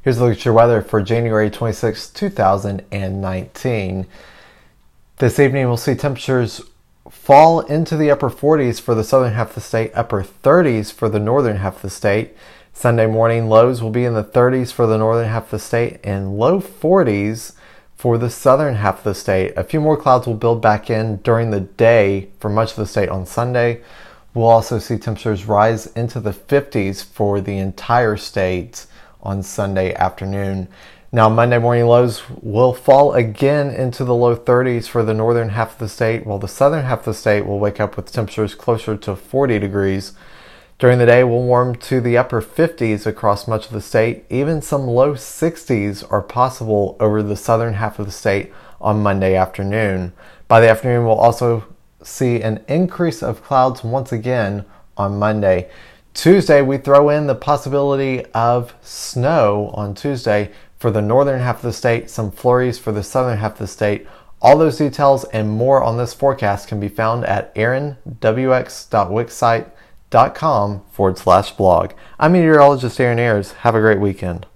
Here's a look at your weather for January 26, 2019. This evening we'll see temperatures fall into the upper 40s for the southern half of the state, upper 30s for the northern half of the state. Sunday morning lows will be in the 30s for the northern half of the state and low 40s for the southern half of the state. A few more clouds will build back in during the day for much of the state on Sunday. We'll also see temperatures rise into the 50s for the entire state on Sunday afternoon. Now, Monday morning lows will fall again into the low 30s for the northern half of the state, while the southern half of the state will wake up with temperatures closer to 40 degrees. During the day, we'll warm to the upper 50s across much of the state. Even some low 60s are possible over the southern half of the state on Monday afternoon. By the afternoon, we'll also see an increase of clouds once again on Monday. Tuesday, we throw in the possibility of snow on Tuesday for the northern half of the state, some flurries for the southern half of the state. All those details and more on this forecast can be found at aaronwx.wixsite.com forward slash blog. I'm meteorologist Aaron Ayers. Have a great weekend.